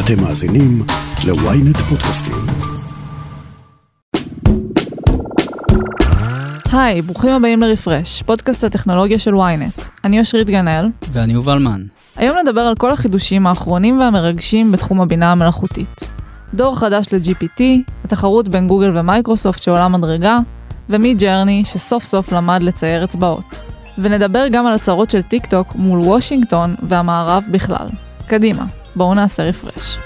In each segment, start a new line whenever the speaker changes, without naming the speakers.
אתם מאזינים ל-ynet פודקאסטים.
היי, ברוכים הבאים לרפרש, פודקאסט הטכנולוגיה של ynet. אני אושרית גנאל.
ואני יובל מן.
היום נדבר על כל החידושים האחרונים והמרגשים בתחום הבינה המלאכותית. דור חדש ל-GPT, התחרות בין גוגל ומייקרוסופט שעולה מדרגה, ומידג'רני שסוף סוף למד לצייר אצבעות. ונדבר גם על הצהרות של טיק טוק מול וושינגטון והמערב בכלל. קדימה, בואו נעשה רפרש.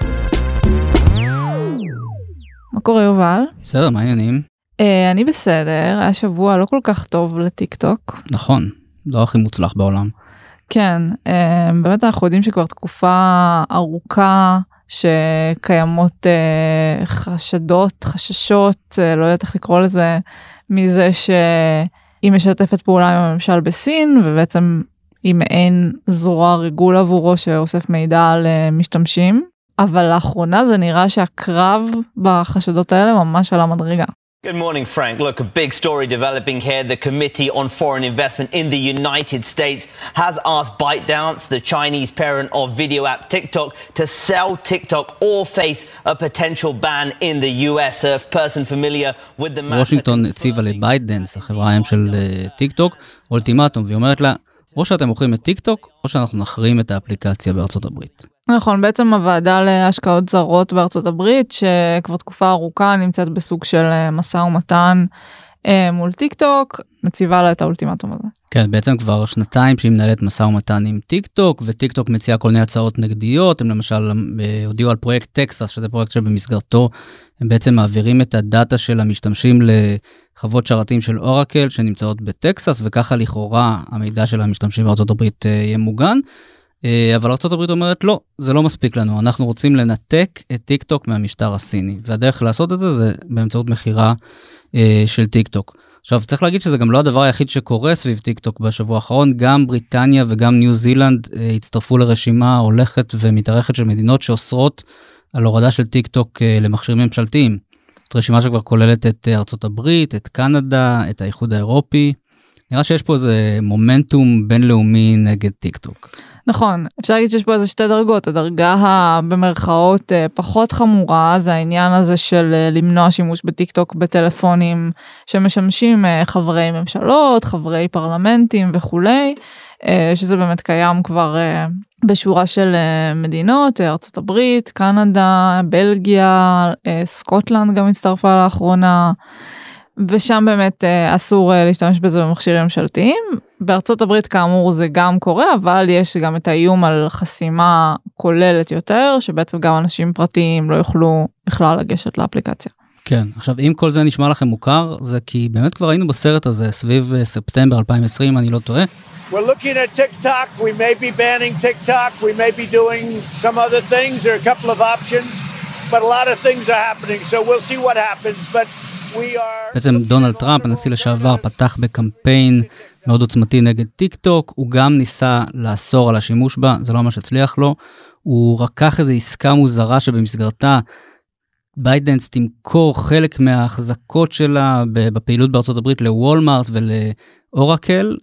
מה קורה יובל?
בסדר, מה העניינים?
Uh, אני בסדר, היה שבוע לא כל כך טוב לטיק טוק.
נכון, לא הכי מוצלח בעולם.
כן, uh, באמת אנחנו יודעים שכבר תקופה ארוכה שקיימות uh, חשדות, חששות, לא יודעת איך לקרוא לזה, מזה שהיא משתפת פעולה עם הממשל בסין ובעצם היא מעין זרוע ריגול עבורו שאוסף מידע על uh, משתמשים. אבל לאחרונה זה נראה שהקרב בחשדות האלה ממש עלה מדרגה.
Good morning, Frank. Look, a big story developing here. The Committee on Foreign Investment in the United States has asked ByteDance, the Chinese parent of video app TikTok, to sell TikTok or face a potential ban in the US. A person familiar with the matter...
וושינגטון הציבה לבייטדאנס, החברה האם של טיק טוק, אולטימטום, והיא אומרת לה, או שאתם מוכרים את טיק טוק, או שאנחנו נחרים את האפליקציה בארצות הברית.
נכון, בעצם הוועדה להשקעות זרות בארצות הברית, שכבר תקופה ארוכה נמצאת בסוג של משא ומתן אה, מול טיק טוק, מציבה לה את האולטימטום הזה.
כן, בעצם כבר שנתיים שהיא מנהלת משא ומתן עם טיק טוק, וטיק טוק מציעה כל מיני הצעות נגדיות, הם למשל אה, הודיעו על פרויקט טקסס, שזה פרויקט שבמסגרתו הם בעצם מעבירים את הדאטה של המשתמשים לחוות שרתים של אורקל שנמצאות בטקסס, וככה לכאורה המידע של המשתמשים בארצות הברית אה, יהיה מוגן. אבל ארה"ב אומרת לא, זה לא מספיק לנו, אנחנו רוצים לנתק את טיק טוק מהמשטר הסיני, והדרך לעשות את זה זה באמצעות מכירה אה, של טיק טוק. עכשיו צריך להגיד שזה גם לא הדבר היחיד שקורה סביב טיק טוק בשבוע האחרון, גם בריטניה וגם ניו זילנד אה, הצטרפו לרשימה הולכת ומתארכת של מדינות שאוסרות על הורדה של טיק טוק אה, למכשירים ממשלתיים. זאת רשימה שכבר כוללת את ארצות הברית, את קנדה, את האיחוד האירופי. נראה שיש פה איזה מומנטום בינלאומי נגד טיק טוק.
נכון, אפשר להגיד שיש פה איזה שתי דרגות, הדרגה במרכאות פחות חמורה זה העניין הזה של למנוע שימוש בטיק טוק בטלפונים שמשמשים חברי ממשלות, חברי פרלמנטים וכולי, שזה באמת קיים כבר בשורה של מדינות, ארצות הברית, קנדה, בלגיה, סקוטלנד גם הצטרפה לאחרונה. ושם באמת אסור להשתמש בזה במכשירים ממשלתיים. בארצות הברית כאמור זה גם קורה אבל יש גם את האיום על חסימה כוללת יותר שבעצם גם אנשים פרטיים לא יוכלו בכלל לגשת לאפליקציה.
כן עכשיו אם כל זה נשמע לכם מוכר זה כי באמת כבר היינו בסרט הזה סביב ספטמבר 2020 אני לא טועה.
We're looking at TikTok. We may be banning TikTok. We may be doing some other things. There are a couple of options, but a lot of things are happening. So we'll see what happens. But
בעצם דונלד טראמפ הנשיא לשעבר פתח בקמפיין מאוד עוצמתי נגד טיק טוק הוא גם ניסה לאסור על השימוש בה זה לא ממש הצליח לו הוא רקח איזה עסקה מוזרה שבמסגרתה בייטדאנס תמכור חלק מההחזקות שלה בפעילות בארצות הברית לוולמארט ולאורקל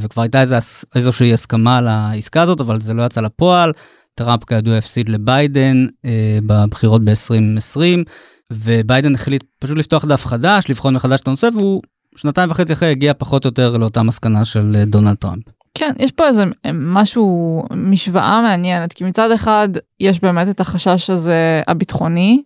וכבר הייתה איזה, איזושהי הסכמה על העסקה הזאת אבל זה לא יצא לפועל טראמפ כידוע הפסיד לביידן בבחירות ב-2020. וביידן החליט פשוט לפתוח דף חדש, לבחון מחדש את הנושא, והוא שנתיים וחצי אחרי הגיע פחות או יותר לאותה מסקנה של דונלד טראמפ.
כן, יש פה איזה משהו, משוואה מעניינת, כי מצד אחד יש באמת את החשש הזה הביטחוני,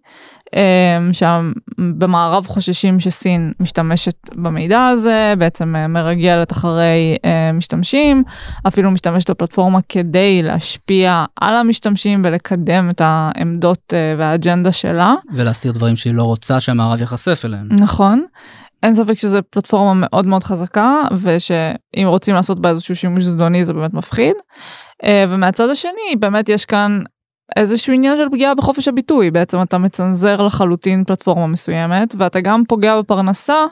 שם במערב חוששים שסין משתמשת במידע הזה, בעצם מרגלת אחרי משתמשים, אפילו משתמשת בפלטפורמה כדי להשפיע על המשתמשים ולקדם את העמדות והאג'נדה שלה.
ולהסתיר דברים שהיא לא רוצה שהמערב ייחשף אליהם.
נכון. אין ספק שזו פלטפורמה מאוד מאוד חזקה ושאם רוצים לעשות בה איזשהו שימוש זדוני זה באמת מפחיד. ומהצד השני באמת יש כאן איזשהו עניין של פגיעה בחופש הביטוי בעצם אתה מצנזר לחלוטין פלטפורמה מסוימת ואתה גם פוגע בפרנסה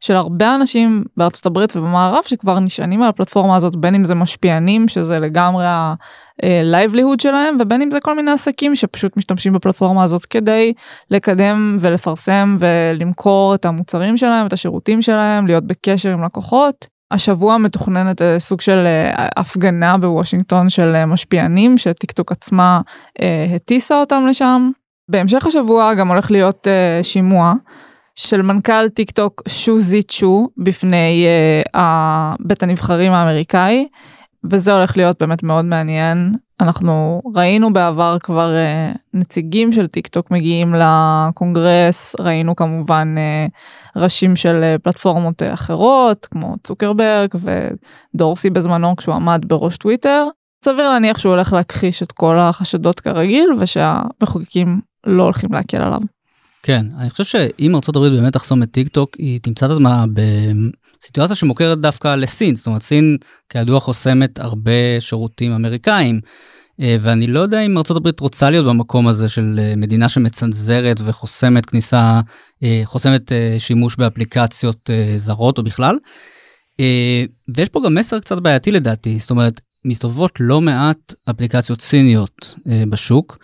של הרבה אנשים בארצות הברית ובמערב שכבר נשענים על הפלטפורמה הזאת בין אם זה משפיענים שזה לגמרי ה-livelihood שלהם ובין אם זה כל מיני עסקים שפשוט משתמשים בפלטפורמה הזאת כדי לקדם ולפרסם ולמכור את המוצרים שלהם את השירותים שלהם להיות בקשר עם לקוחות. השבוע מתוכננת אה, סוג של אה, הפגנה בוושינגטון של אה, משפיענים שטיקטוק עצמה הטיסה אותם לשם. בהמשך השבוע גם הולך להיות שימוע של מנכ"ל טיק טוק שו זי צ'ו בפני בית הנבחרים האמריקאי וזה הולך להיות באמת מאוד מעניין אנחנו ראינו בעבר כבר אה, נציגים של טיק טוק מגיעים לקונגרס ראינו כמובן אה, ראשים של אה, פלטפורמות אה, אחרות כמו צוקרברג ודורסי בזמנו כשהוא עמד בראש טוויטר. סביר להניח שהוא הולך להכחיש את כל החשדות כרגיל ושהמחוקקים לא הולכים להקל עליו.
כן אני חושב שאם ארה"ב באמת תחסום את טיק טוק היא תמצא את עצמה סיטואציה שמוכרת דווקא לסין. זאת אומרת סין כידוע חוסמת הרבה שירותים אמריקאים. אה, ואני לא יודע אם ארה"ב רוצה להיות במקום הזה של אה, מדינה שמצנזרת וחוסמת כניסה אה, חוסמת שימוש באפליקציות זרות או בכלל. ויש פה גם מסר קצת בעייתי לדעתי. זאת אומרת מסתובבות לא מעט אפליקציות סיניות בשוק.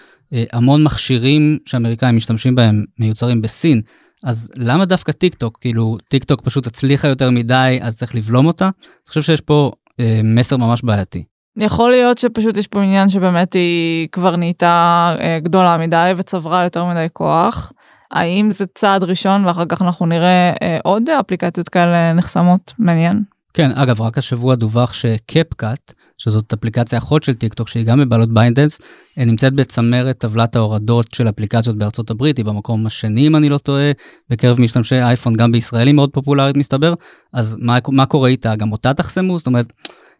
המון מכשירים שאמריקאים משתמשים בהם מיוצרים בסין אז למה דווקא טיק טוק כאילו טיק טוק פשוט הצליחה יותר מדי אז צריך לבלום אותה? אני חושב שיש פה אה, מסר ממש בעייתי.
יכול להיות שפשוט יש פה עניין שבאמת היא כבר נהייתה אה, גדולה מדי וצברה יותר מדי כוח. האם זה צעד ראשון ואחר כך אנחנו נראה אה, עוד אפליקציות כאלה נחסמות מעניין.
כן אגב רק השבוע דווח ש CapCut שזאת אפליקציה אחות של טיק טוק שהיא גם בבעלות ByteDance נמצאת בצמרת טבלת ההורדות של אפליקציות בארצות הברית היא במקום השני אם אני לא טועה בקרב משתמשי אייפון גם בישראל היא מאוד פופולרית מסתבר. אז מה, מה קורה איתה? גם אותה תחסמו? זאת אומרת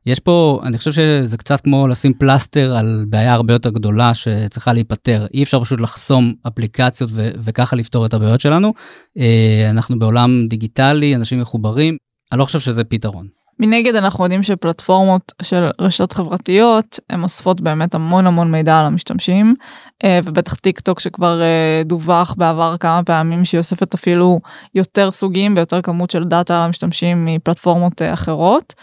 יש פה אני חושב שזה קצת כמו לשים פלסטר על בעיה הרבה יותר גדולה שצריכה להיפתר. אי אפשר פשוט לחסום אפליקציות ו- וככה לפתור את הבעיות שלנו. אה, אנחנו בעולם דיגיטלי אנשים מחוברים אני לא חושב שזה פתרון.
מנגד אנחנו יודעים שפלטפורמות של רשתות חברתיות הן אוספות באמת המון המון מידע על המשתמשים אה, ובטח טיק טוק שכבר אה, דווח בעבר כמה פעמים שהיא אוספת אפילו יותר סוגים ויותר כמות של דאטה על המשתמשים מפלטפורמות אה, אחרות.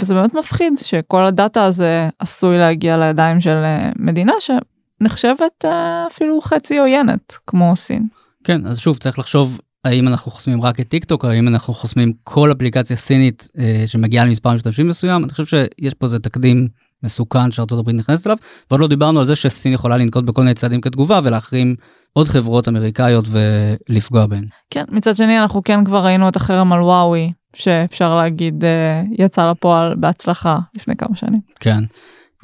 וזה באמת מפחיד שכל הדאטה הזה עשוי להגיע לידיים של מדינה שנחשבת אפילו חצי עוינת כמו סין.
כן אז שוב צריך לחשוב האם אנחנו חוסמים רק את טיק טוק האם אנחנו חוסמים כל אפליקציה סינית אה, שמגיעה למספר משתמשים מסוים אני חושב שיש פה איזה תקדים מסוכן שארצות הברית נכנסת אליו ועוד לא דיברנו על זה שסין יכולה לנקוט בכל מיני צעדים כתגובה ולהחרים עוד חברות אמריקאיות ולפגוע בהן.
כן מצד שני אנחנו כן כבר ראינו את החרם על וואוי שאפשר להגיד אה, יצא לפועל בהצלחה לפני כמה שנים.
כן.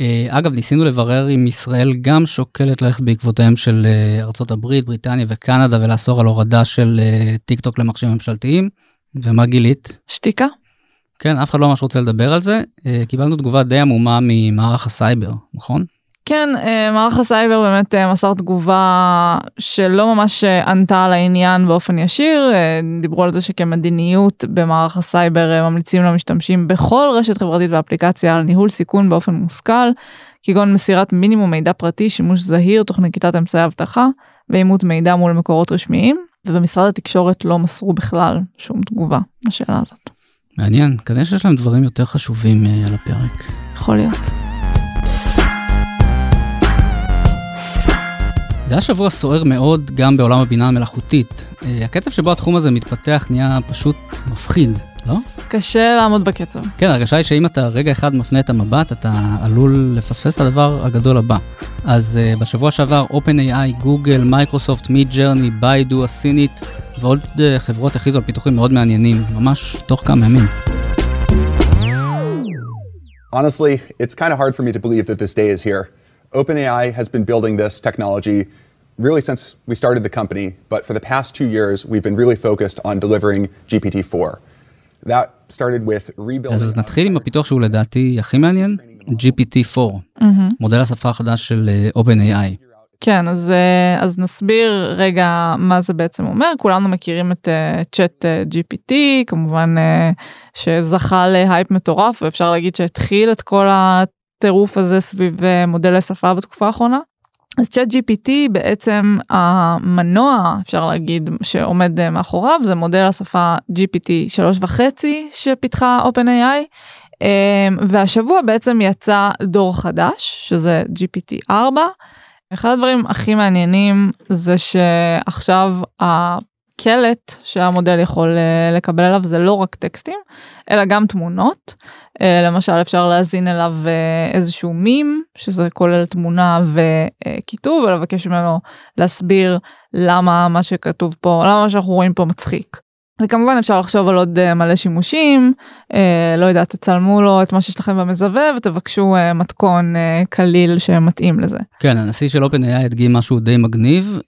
אה, אגב ניסינו לברר אם ישראל גם שוקלת ללכת בעקבותיהם של אה, ארצות הברית בריטניה וקנדה ולאסור על הורדה של אה, טיק טוק למחשבים ממשלתיים ומה גילית?
שתיקה.
כן אף אחד לא ממש רוצה לדבר על זה קיבלנו תגובה די עמומה ממערך הסייבר נכון?
כן, אה, מערך הסייבר באמת אה, מסר תגובה שלא ממש אה, ענתה על העניין באופן ישיר, דיברו על זה שכמדיניות במערך הסייבר ממליצים למשתמשים בכל רשת חברתית ואפליקציה על ניהול סיכון באופן מושכל, כגון מסירת מינימום מידע פרטי, שימוש זהיר תוך נקיטת אמצעי אבטחה ואימות מידע מול מקורות רשמיים, ובמשרד התקשורת לא מסרו בכלל שום תגובה לשאלה הזאת.
מעניין, כנראה שיש להם דברים יותר חשובים על הפרק.
יכול להיות.
זה היה שבוע סוער מאוד גם בעולם הבינה המלאכותית. אה, הקצב שבו התחום הזה מתפתח נהיה פשוט מפחיד, לא?
קשה לעמוד בקצב.
כן, הרגשה היא שאם אתה רגע אחד מפנה את המבט, אתה עלול לפספס את הדבר הגדול הבא. אז אה, בשבוע שעבר OpenAI, גוגל, מייקרוסופט, Midjourney, ביידו הסינית ועוד אה, חברות הכריזו על פיתוחים מאוד מעניינים, ממש תוך כמה ימים.
Honestly, it's kind of hard for me to believe that this day is here. OpenAI has been building this technology really since we started the company, but for the past two years, we've been really focused on delivering GPT-4. That started with rebuilding...
אז נתחיל עם הפיתוח שהוא לדעתי הכי מעניין, GPT-4, mm-hmm. מודל השפה החדש של OpenAI.
כן, אז, אז נסביר רגע מה זה בעצם אומר. כולנו מכירים את צ'אט uh, GPT, כמובן uh, שזכה להייפ מטורף, ואפשר להגיד שהתחיל את כל הטירוף הזה סביב אה, מודלי שפה בתקופה האחרונה. אז צ'אט gpt בעצם המנוע אפשר להגיד שעומד אה, מאחוריו זה מודל השפה gpt 3.5 שפיתחה OpenAI אמ, והשבוע בעצם יצא דור חדש שזה gpt 4. אחד הדברים הכי מעניינים זה שעכשיו קלט שהמודל יכול uh, לקבל עליו זה לא רק טקסטים אלא גם תמונות uh, למשל אפשר להזין אליו uh, איזשהו מים שזה כולל תמונה וכיתוב ולבקש ממנו להסביר למה מה שכתוב פה למה מה שאנחנו רואים פה מצחיק. וכמובן אפשר לחשוב על עוד uh, מלא שימושים, uh, לא יודעת, תצלמו לו את מה שיש לכם במזווה ותבקשו uh, מתכון קליל שמתאים לזה.
כן, הנשיא של OpenAI הדגים משהו די מגניב,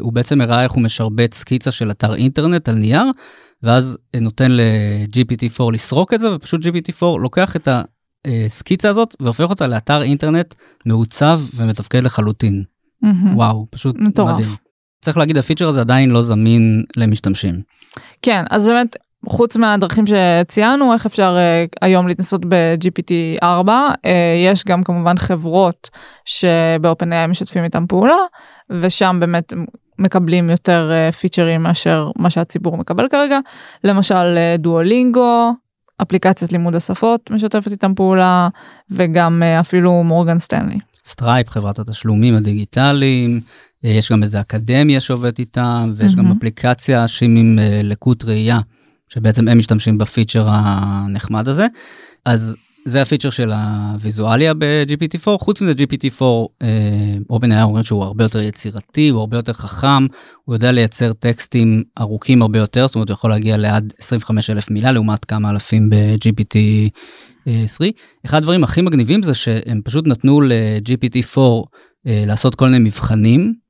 הוא בעצם הראה איך הוא משרבט סקיצה של אתר אינטרנט על נייר, ואז נותן ל-GPT4 לסרוק את זה, ופשוט GPT4 לוקח את הסקיצה הזאת והופך אותה לאתר אינטרנט מעוצב ומתפקד לחלוטין.
Mm-hmm.
וואו, פשוט
מטורף.
מדהים. צריך להגיד, הפיצ'ר הזה עדיין לא זמין למשתמשים.
כן, אז באמת, חוץ מהדרכים שציינו, איך אפשר uh, היום להתנסות ב-GPT 4, uh, יש גם כמובן חברות שב-OpenAI משתפים איתם פעולה, ושם באמת מקבלים יותר uh, פיצ'רים מאשר מה שהציבור מקבל כרגע. למשל דואלינגו, אפליקציית לימוד השפות משתפת איתם פעולה, וגם אה, אפילו מורגן סטנלי.
Stripe, חברת התשלומים הדיגיטליים, יש גם איזה אקדמיה שעובדת איתם ויש mm-hmm. גם אפליקציה לאנשים עם לקות ראייה שבעצם הם משתמשים בפיצ'ר הנחמד הזה אז זה הפיצ'ר של הוויזואלי ב-GPT4 חוץ מזה GPT4 OpenAI אומרת שהוא הרבה יותר יצירתי הוא הרבה יותר חכם הוא יודע לייצר טקסטים ארוכים הרבה יותר זאת אומרת הוא יכול להגיע לעד 25 אלף מילה לעומת כמה אלפים ב-GPT. 3. אחד הדברים הכי מגניבים זה שהם פשוט נתנו ל-GPT4 לעשות כל מיני מבחנים אה,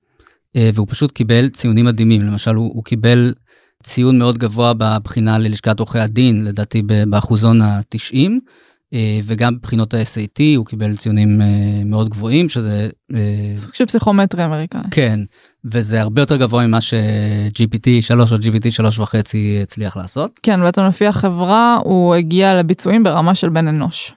והוא פשוט קיבל ציונים מדהימים למשל הוא, הוא קיבל ציון מאוד גבוה בבחינה ללשכת עורכי הדין לדעתי באחוזון ה-90 אה, וגם בבחינות ה-SAT הוא קיבל ציונים אה, מאוד גבוהים שזה
סוג של פסיכומטרי אמריקאי
כן וזה הרבה יותר גבוה ממה ש-GPT 3 או GPT 3 וחצי הצליח לעשות.
כן בעצם לפי החברה הוא הגיע לביצועים ברמה של בן אנוש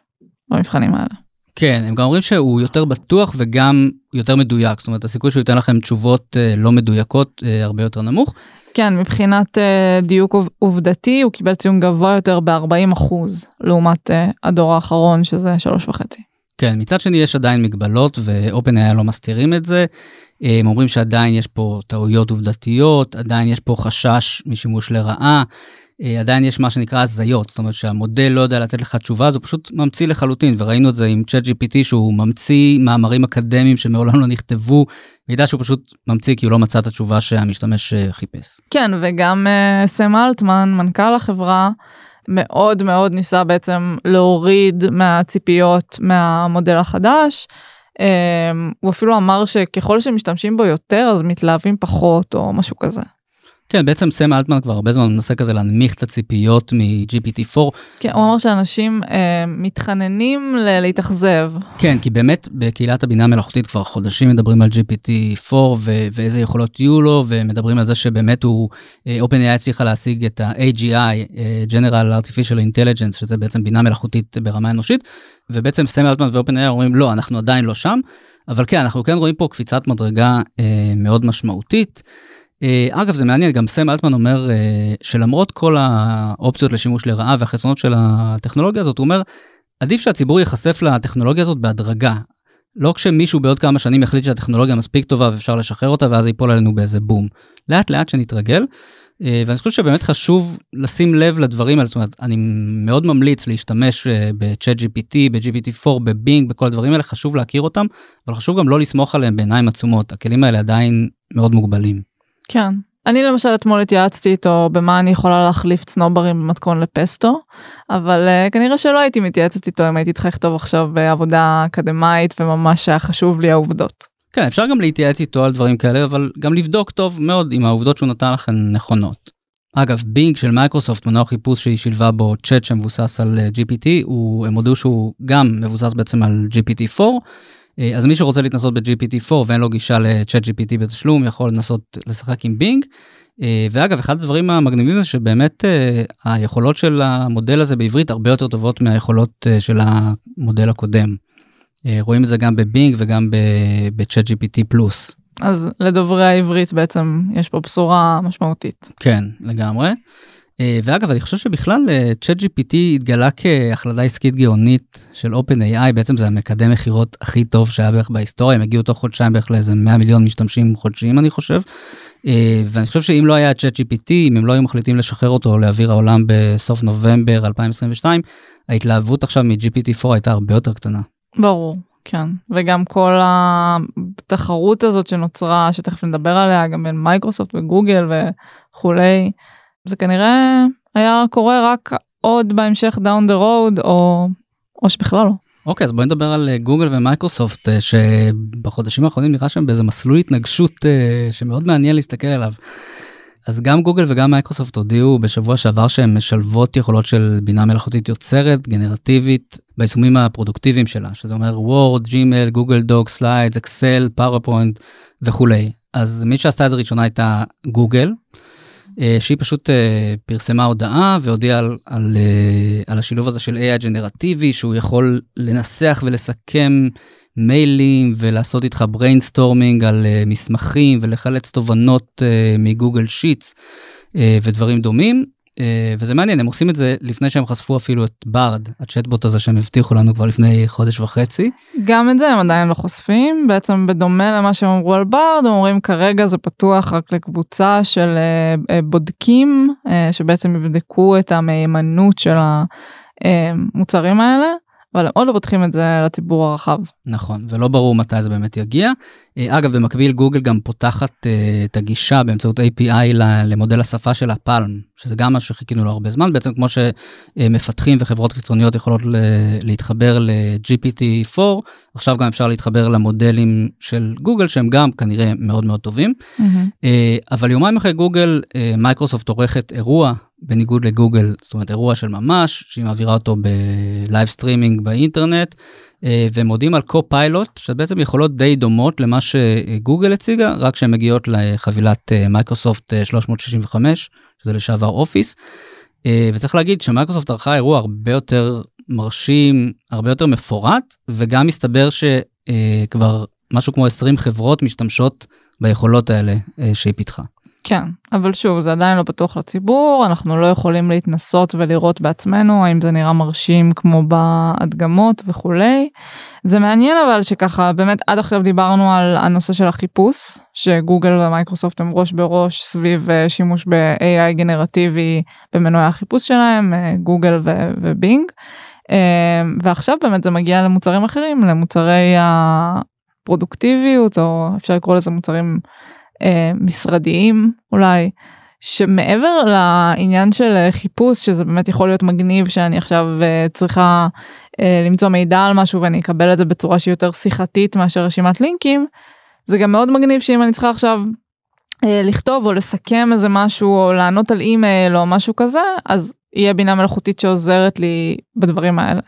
במבחנים האלה.
כן הם גם אומרים שהוא יותר בטוח וגם יותר מדויק זאת אומרת הסיכוי שהוא ייתן לכם תשובות uh, לא מדויקות uh, הרבה יותר נמוך.
כן מבחינת uh, דיוק עובדתי הוא קיבל ציון גבוה יותר ב-40 אחוז לעומת הדור האחרון שזה שלוש וחצי.
כן מצד שני יש עדיין מגבלות ואופן היה לא מסתירים את זה. הם אומרים שעדיין יש פה טעויות עובדתיות עדיין יש פה חשש משימוש לרעה. אה, עדיין יש מה שנקרא הזיות זאת אומרת שהמודל לא יודע לתת לך תשובה הוא פשוט ממציא לחלוטין וראינו את זה עם צ'אט gpt שהוא ממציא מאמרים אקדמיים שמעולם לא נכתבו וידע שהוא פשוט ממציא כי הוא לא מצא את התשובה שהמשתמש אה, חיפש.
כן וגם uh, סם אלטמן מנכ"ל החברה מאוד מאוד ניסה בעצם להוריד מהציפיות מהמודל החדש. Um, הוא אפילו אמר שככל שמשתמשים בו יותר אז מתלהבים פחות או משהו כזה.
כן בעצם סם אלטמן כבר הרבה זמן מנסה כזה להנמיך את הציפיות מ-GPT4.
כן הוא אמר שאנשים אה, מתחננים ל- להתאכזב.
כן כי באמת בקהילת הבינה המלאכותית כבר חודשים מדברים על GPT4 ו- ואיזה יכולות יהיו לו ומדברים על זה שבאמת הוא אה, OpenAI הצליחה להשיג את ה-AGI אה, General Artificial Intelligence שזה בעצם בינה מלאכותית ברמה אנושית ובעצם סם אלטמן ו-OpenAI אומרים לא אנחנו עדיין לא שם אבל כן אנחנו כן רואים פה קפיצת מדרגה אה, מאוד משמעותית. אה, אגב זה מעניין גם סם אלטמן אומר אה, שלמרות כל האופציות לשימוש לרעה והחסרונות של הטכנולוגיה הזאת הוא אומר עדיף שהציבור ייחשף לטכנולוגיה הזאת בהדרגה. לא כשמישהו בעוד כמה שנים יחליט שהטכנולוגיה מספיק טובה ואפשר לשחרר אותה ואז ייפול עלינו באיזה בום. לאט לאט שנתרגל. אה, ואני חושב שבאמת חשוב לשים לב לדברים האלה, זאת אומרת, אני מאוד ממליץ להשתמש בצ'אט GPT, ב-GPT4, בבינג, בכל הדברים האלה, חשוב להכיר אותם, אבל חשוב גם לא לסמוך עליהם בעיניים עצומות, הכלים האלה עדיין מאוד מוגבלים.
כן. אני למשל אתמול התייעצתי איתו במה אני יכולה להחליף צנוברים במתכון לפסטו אבל אה, כנראה שלא הייתי מתייעצת איתו אם הייתי צריכה לכתוב עכשיו עבודה אקדמאית וממש היה חשוב לי העובדות.
כן אפשר גם להתייעץ איתו על דברים כאלה אבל גם לבדוק טוב מאוד אם העובדות שהוא נתן לכם נכונות. אגב בינג של מייקרוסופט מנוע חיפוש שהיא שילבה בו צ'אט שמבוסס על אה, GPT הוא הם הודיעו שהוא גם מבוסס בעצם על GPT4 אה, אז מי שרוצה להתנסות ב-GPT4 ואין לו גישה ל-chat GPT בתשלום יכול לנסות לשחק עם בינג. אה, ואגב אחד הדברים המגניבים זה שבאמת אה, היכולות של המודל הזה בעברית הרבה יותר טובות מהיכולות של המודל הקודם. רואים את זה גם בבינג וגם ב-chat GPT פלוס.
אז לדוברי העברית בעצם יש פה בשורה משמעותית.
כן לגמרי. אה, ואגב, אני חושב שבכלל צ'אט GPT התגלה כהכללה עסקית גאונית של OpenAI, בעצם זה המקדם מכירות הכי טוב שהיה בערך בהיסטוריה, הם הגיעו תוך חודשיים בערך לאיזה 100 מיליון משתמשים חודשיים אני חושב. ואני חושב שאם לא היה צ'אט GPT, אם הם לא היו מחליטים לשחרר אותו לאוויר העולם בסוף נובמבר 2022, ההתלהבות עכשיו מ-GPT4 הייתה הרבה יותר קטנה.
ברור. כן, וגם כל התחרות הזאת שנוצרה, שתכף נדבר עליה, גם בין מייקרוסופט וגוגל וכולי, זה כנראה היה קורה רק עוד בהמשך down the road, או, או שבכלל לא.
אוקיי, okay, אז בואי נדבר על אה, גוגל ומייקרוסופט, אה, שבחודשים האחרונים נראה שם באיזה מסלול התנגשות אה, שמאוד מעניין להסתכל עליו. אז גם גוגל וגם מייקרוסופט הודיעו בשבוע שעבר שהן משלבות יכולות של בינה מלאכותית יוצרת, גנרטיבית, ביישומים הפרודוקטיביים שלה, שזה אומר וורד, ג'ימל, Google Docs, Slides, אקסל, פאורפוינט וכולי. אז מי שעשתה את זה ראשונה הייתה גוגל, אה, שהיא פשוט אה, פרסמה הודעה והודיעה על, על, אה, על השילוב הזה של AI ג'נרטיבי, שהוא יכול לנסח ולסכם מיילים ולעשות איתך brainstorming על מסמכים ולחלץ תובנות מגוגל שיטס ודברים דומים. Uh, וזה מעניין הם עושים את זה לפני שהם חשפו אפילו את ברד הצ'טבוט הזה שהם הבטיחו לנו כבר לפני חודש וחצי.
גם את זה הם עדיין לא חושפים בעצם בדומה למה שהם אמרו על ברד אומרים כרגע זה פתוח רק לקבוצה של uh, uh, בודקים שבעצם יבדקו את המהימנות של המוצרים האלה. אבל הם עוד לא פותחים את זה לציבור הרחב.
נכון, ולא ברור מתי זה באמת יגיע. אה, אגב, במקביל גוגל גם פותחת אה, את הגישה באמצעות API למודל השפה שלה PaLM, שזה גם משהו שחיכינו לו הרבה זמן, בעצם כמו שמפתחים וחברות חיצוניות יכולות להתחבר ל-GPT4, עכשיו גם אפשר להתחבר למודלים של גוגל שהם גם כנראה מאוד מאוד טובים. Mm-hmm. אבל יומיים אחרי גוגל, מייקרוסופט עורכת אירוע בניגוד לגוגל, זאת אומרת אירוע של ממש, שהיא מעבירה אותו ב live streaming באינטרנט, אה, והם מודיעים על Copilot, שבעצם יכולות די דומות למה שגוגל הציגה, רק שהן מגיעות לחבילת אה, מייקרוסופט 365, אה, שזה לשעבר אופיס. וצריך להגיד שמייקרוסופט ערכה אירוע הרבה יותר מרשים, הרבה יותר מפורט, וגם מסתבר שכבר משהו כמו 20 חברות משתמשות ביכולות האלה שהיא פיתחה.
כן, אבל שוב, זה עדיין לא פתוח לציבור, אנחנו לא יכולים להתנסות ולראות בעצמנו האם זה נראה מרשים כמו בהדגמות וכולי. זה מעניין אבל שככה באמת עד עכשיו דיברנו על הנושא של החיפוש, שגוגל ומייקרוסופט הם ראש בראש סביב אה, שימוש ב-AI גנרטיבי במנועי החיפוש שלהם, אה, גוגל ובינג. אה, ועכשיו באמת זה מגיע למוצרים אחרים, למוצרי הפרודוקטיביות, או אפשר לקרוא לזה מוצרים אה, משרדיים אולי שמעבר לעניין של אה, חיפוש שזה באמת יכול להיות מגניב שאני עכשיו אה, צריכה אה, למצוא מידע על משהו ואני אקבל את זה בצורה שהיא יותר שיחתית מאשר רשימת לינקים זה גם מאוד מגניב שאם אני צריכה עכשיו אה, לכתוב או לסכם איזה משהו או לענות על אימייל או משהו כזה אז יהיה בינה מלאכותית שעוזרת לי בדברים האלה.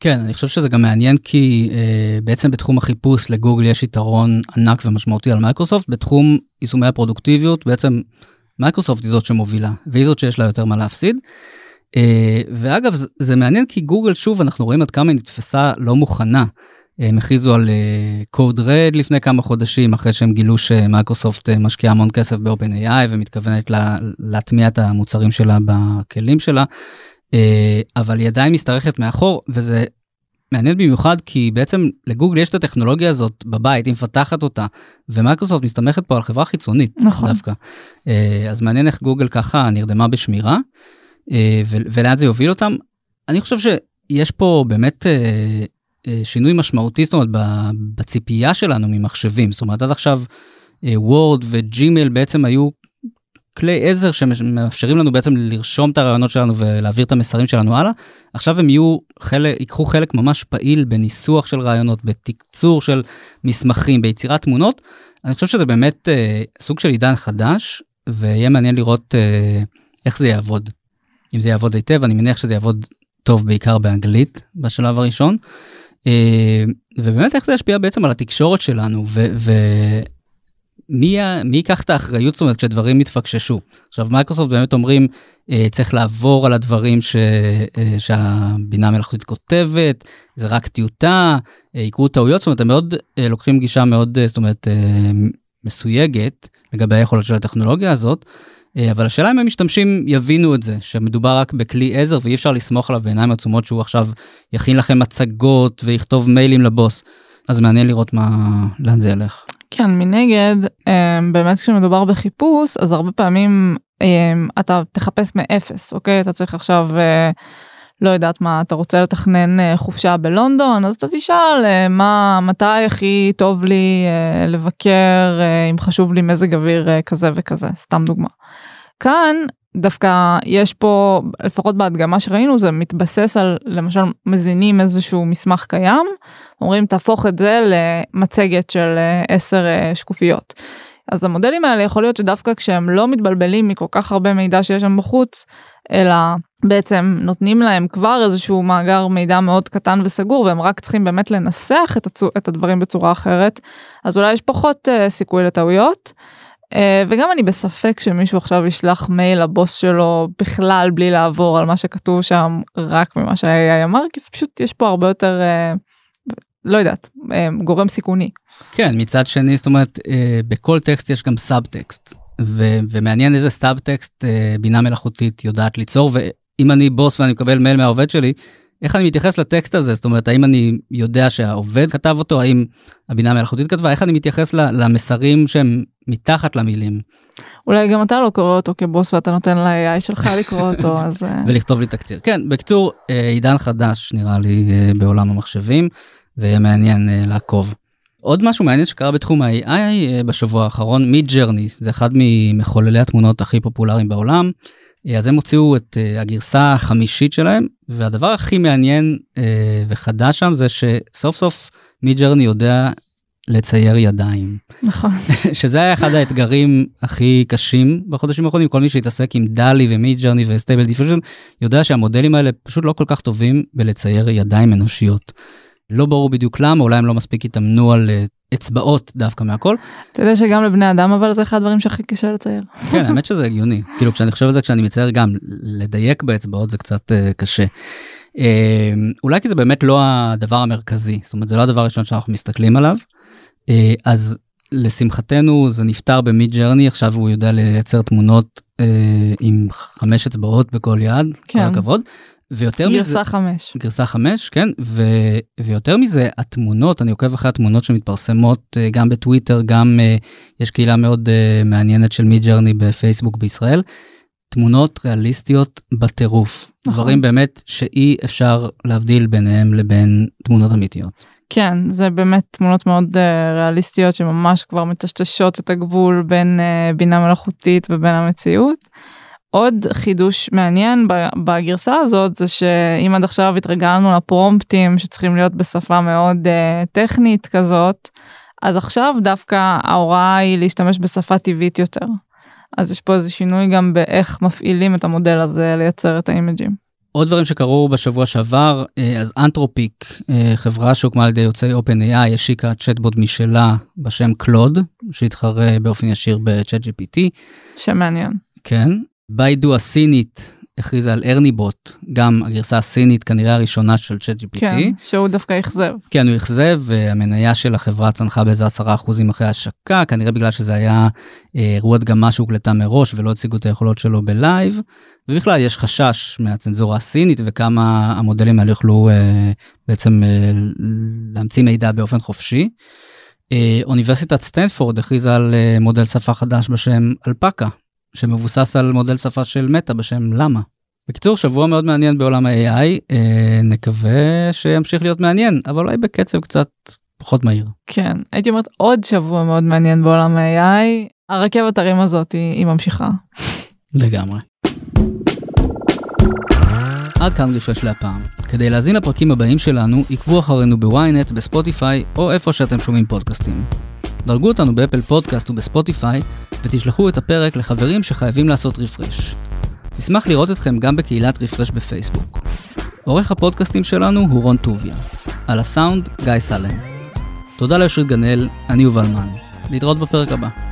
כן, אני חושב שזה גם מעניין כי אה, בעצם בתחום החיפוש לגוגל יש יתרון ענק ומשמעותי על מייקרוסופט, בתחום יישומי הפרודוקטיביות בעצם מייקרוסופט היא זאת שמובילה והיא זאת שיש לה יותר מה להפסיד. אה, ואגב זה, זה מעניין כי גוגל שוב אנחנו רואים עד כמה היא נתפסה לא מוכנה. אה, הם הכריזו על code אה, red לפני כמה חודשים אחרי שהם גילו שמייקרוסופט אה, משקיעה המון כסף ב-OpenAI ומתכוונת לה, להטמיע את המוצרים שלה בכלים שלה. אה, אבל היא עדיין משתרכת מאחור וזה מעניין במיוחד כי בעצם לגוגל יש את הטכנולוגיה הזאת בבית היא מפתחת אותה ומייקרוסופט מסתמכת פה על חברה חיצונית
נכון.
דווקא. אה, אז מעניין איך גוגל ככה נרדמה בשמירה אה, ולאן זה יוביל אותם. אני חושב שיש פה באמת שינוי משמעותי זאת אומרת בציפייה שלנו ממחשבים. זאת אומרת עד עכשיו וורד וג'ימל בעצם היו כלי עזר שמאפשרים לנו בעצם לרשום את הרעיונות שלנו ולהעביר את המסרים שלנו הלאה. עכשיו הם יהיו חלק, ייקחו חלק ממש פעיל בניסוח של רעיונות, בתקצור של מסמכים, ביצירת תמונות. אני חושב שזה באמת אה, סוג של עידן חדש, ויהיה מעניין לראות אה, איך זה יעבוד. אם זה יעבוד היטב, אני מניח שזה יעבוד טוב בעיקר באנגלית בשלב הראשון. אה, ובאמת איך זה ישפיע בעצם על התקשורת שלנו ו- מי, מי ייקח את האחריות זאת אומרת כשדברים מתפקששו עכשיו מייקרוסופט באמת אומרים אה, צריך לעבור על הדברים ש, אה, שהבינה המלאכותית כותבת זה רק טיוטה אה, יקרו טעויות זאת אומרת הם מאוד אה, לוקחים גישה מאוד אה, זאת אומרת אה, מסויגת לגבי היכולת של הטכנולוגיה הזאת. אה, אבל השאלה אם המשתמשים יבינו את זה, שמדובר רק בכלי עזר ואי אפשר לסמוך עליו בעיניים עצומות שהוא עכשיו יכין לכם מצגות ויכתוב מיילים לבוס. אז מעניין לראות מה, לאן זה ילך.
כן, מנגד, אמ, באמת כשמדובר בחיפוש, אז הרבה פעמים אמ, אתה תחפש מאפס, אוקיי? אתה צריך עכשיו, אה, לא יודעת מה, אתה רוצה לתכנן אה, חופשה בלונדון, אז אתה תשאל אה, מה, מתי הכי טוב לי לבקר, אם חשוב לי מזג אוויר כזה וכזה, סתם דוגמה. כאן דווקא יש פה לפחות בהדגמה שראינו זה מתבסס על למשל מזינים איזשהו מסמך קיים אומרים תהפוך את זה למצגת של 10 שקופיות. אז המודלים האלה יכול להיות שדווקא כשהם לא מתבלבלים מכל כך הרבה מידע שיש שם בחוץ, אלא בעצם נותנים להם כבר איזשהו מאגר מידע מאוד קטן וסגור והם רק צריכים באמת לנסח את, הצו, את הדברים בצורה אחרת, אז אולי יש פחות uh, סיכוי לטעויות. Uh, וגם אני בספק שמישהו עכשיו ישלח מייל לבוס שלו בכלל בלי לעבור על מה שכתוב שם רק ממה שה-AI אמר כי זה פשוט יש פה הרבה יותר uh, לא יודעת גורם סיכוני.
כן מצד שני זאת אומרת אה, בכל טקסט יש גם סאב טקסט ו- ומעניין איזה סאב טקסט אה, בינה מלאכותית יודעת ליצור ואם אני בוס ואני מקבל מייל מהעובד שלי איך אני מתייחס לטקסט הזה זאת אומרת האם אני יודע שהעובד כתב אותו האם הבינה המלאכותית כתבה איך אני מתייחס למסרים שהם מתחת למילים.
אולי גם אתה לא קורא אותו כבוס ואתה נותן ל-AI שלך לקרוא אותו אז אה.
ולכתוב לי תקציר כן בקצור עידן חדש נראה לי בעולם המחשבים ויהיה מעניין לעקוב. עוד משהו מעניין שקרה בתחום ה-AI אה, בשבוע האחרון, Midjourney, זה אחד ממחוללי התמונות הכי פופולריים בעולם. אה, אז הם הוציאו את אה, הגרסה החמישית שלהם, והדבר הכי מעניין אה, וחדש שם זה שסוף סוף Midjourney יודע לצייר ידיים.
נכון.
שזה היה אחד האתגרים הכי קשים בחודשים האחרונים, כל מי שהתעסק עם DALL-E ו-Midjourney ו-Stable Diffusion יודע שהמודלים האלה פשוט לא כל כך טובים בלצייר ידיים אנושיות. לא ברור בדיוק למה, אולי הם לא מספיק התאמנו על אה, אצבעות דווקא מהכל.
אתה יודע שגם לבני אדם אבל זה אחד הדברים שהכי קשה לצייר.
כן, האמת שזה הגיוני. כאילו כשאני חושב על זה כשאני מצייר גם לדייק באצבעות זה קצת uh, קשה. Uh, אולי כי זה באמת לא הדבר המרכזי, זאת אומרת זה לא הדבר הראשון שאנחנו מסתכלים עליו. Uh, אז לשמחתנו זה נפתר במיד ג'רני עכשיו הוא יודע לייצר תמונות uh, עם חמש אצבעות בכל יד, כן. כל הכבוד. ויותר
גרסה
מזה,
גרסה חמש.
גרסה חמש, כן, ו, ויותר מזה, התמונות, אני עוקב אחרי התמונות שמתפרסמות uh, גם בטוויטר, גם uh, יש קהילה מאוד uh, מעניינת של מיד ג'רני בפייסבוק בישראל, תמונות ריאליסטיות בטירוף, נכון. דברים באמת שאי אפשר להבדיל ביניהם לבין תמונות אמיתיות.
כן, זה באמת תמונות מאוד uh, ריאליסטיות שממש כבר מטשטשות את הגבול בין uh, בינה מלאכותית ובין המציאות. עוד חידוש מעניין בגרסה הזאת זה שאם עד עכשיו התרגלנו לפרומפטים שצריכים להיות בשפה מאוד uh, טכנית כזאת, אז עכשיו דווקא ההוראה היא להשתמש בשפה טבעית יותר. אז יש פה איזה שינוי גם באיך מפעילים את המודל הזה לייצר את האימג'ים.
עוד דברים שקרו בשבוע שעבר אה, אז אנתרופיק אה, חברה שהוקמה על ידי יוצאי OpenAI השיקה צ'טבוט משלה בשם קלוד שהתחרה באופן ישיר בצ'אט gpt.
שמעניין.
כן ביידו הסינית הכריזה על ארניבוט, גם הגרסה הסינית כנראה הראשונה של צ'אט GPT.
כן, שהוא דווקא אכזב.
כן, הוא אכזב, והמניה של החברה צנחה באיזה 10% אחרי השקה, כנראה בגלל שזה היה אה, אירוע דגמה שהוקלטה מראש ולא הציגו את היכולות שלו בלייב. ובכלל יש חשש מהצנזורה הסינית וכמה המודלים האלה יוכלו אה, בעצם אה, להמציא מידע באופן חופשי. אה, אוניברסיטת סטנפורד הכריזה על אה, מודל שפה חדש בשם אלפקה, שמבוסס על מודל שפה של מטא בשם למה. בקיצור שבוע מאוד מעניין בעולם ה-AI אה, נקווה שימשיך להיות מעניין אבל אולי בקצב קצת פחות מהיר.
כן הייתי אומרת עוד שבוע מאוד מעניין בעולם ה-AI הרכבת הרים הזאת היא, היא ממשיכה.
לגמרי. עד כאן רפרש להפעם. כדי להזין לפרקים הבאים שלנו עקבו אחרינו בוויינט בספוטיפיי או איפה שאתם שומעים פודקאסטים. דרגו אותנו באפל פודקאסט ובספוטיפיי ותשלחו את הפרק לחברים שחייבים לעשות refresh. נשמח לראות אתכם גם בקהילת רפרש בפייסבוק. עורך הפודקאסטים שלנו הוא רון טוביה. על הסאונד, גיא סלם. תודה ליושבת גנאל, אני יובל מן. להתראות בפרק הבא.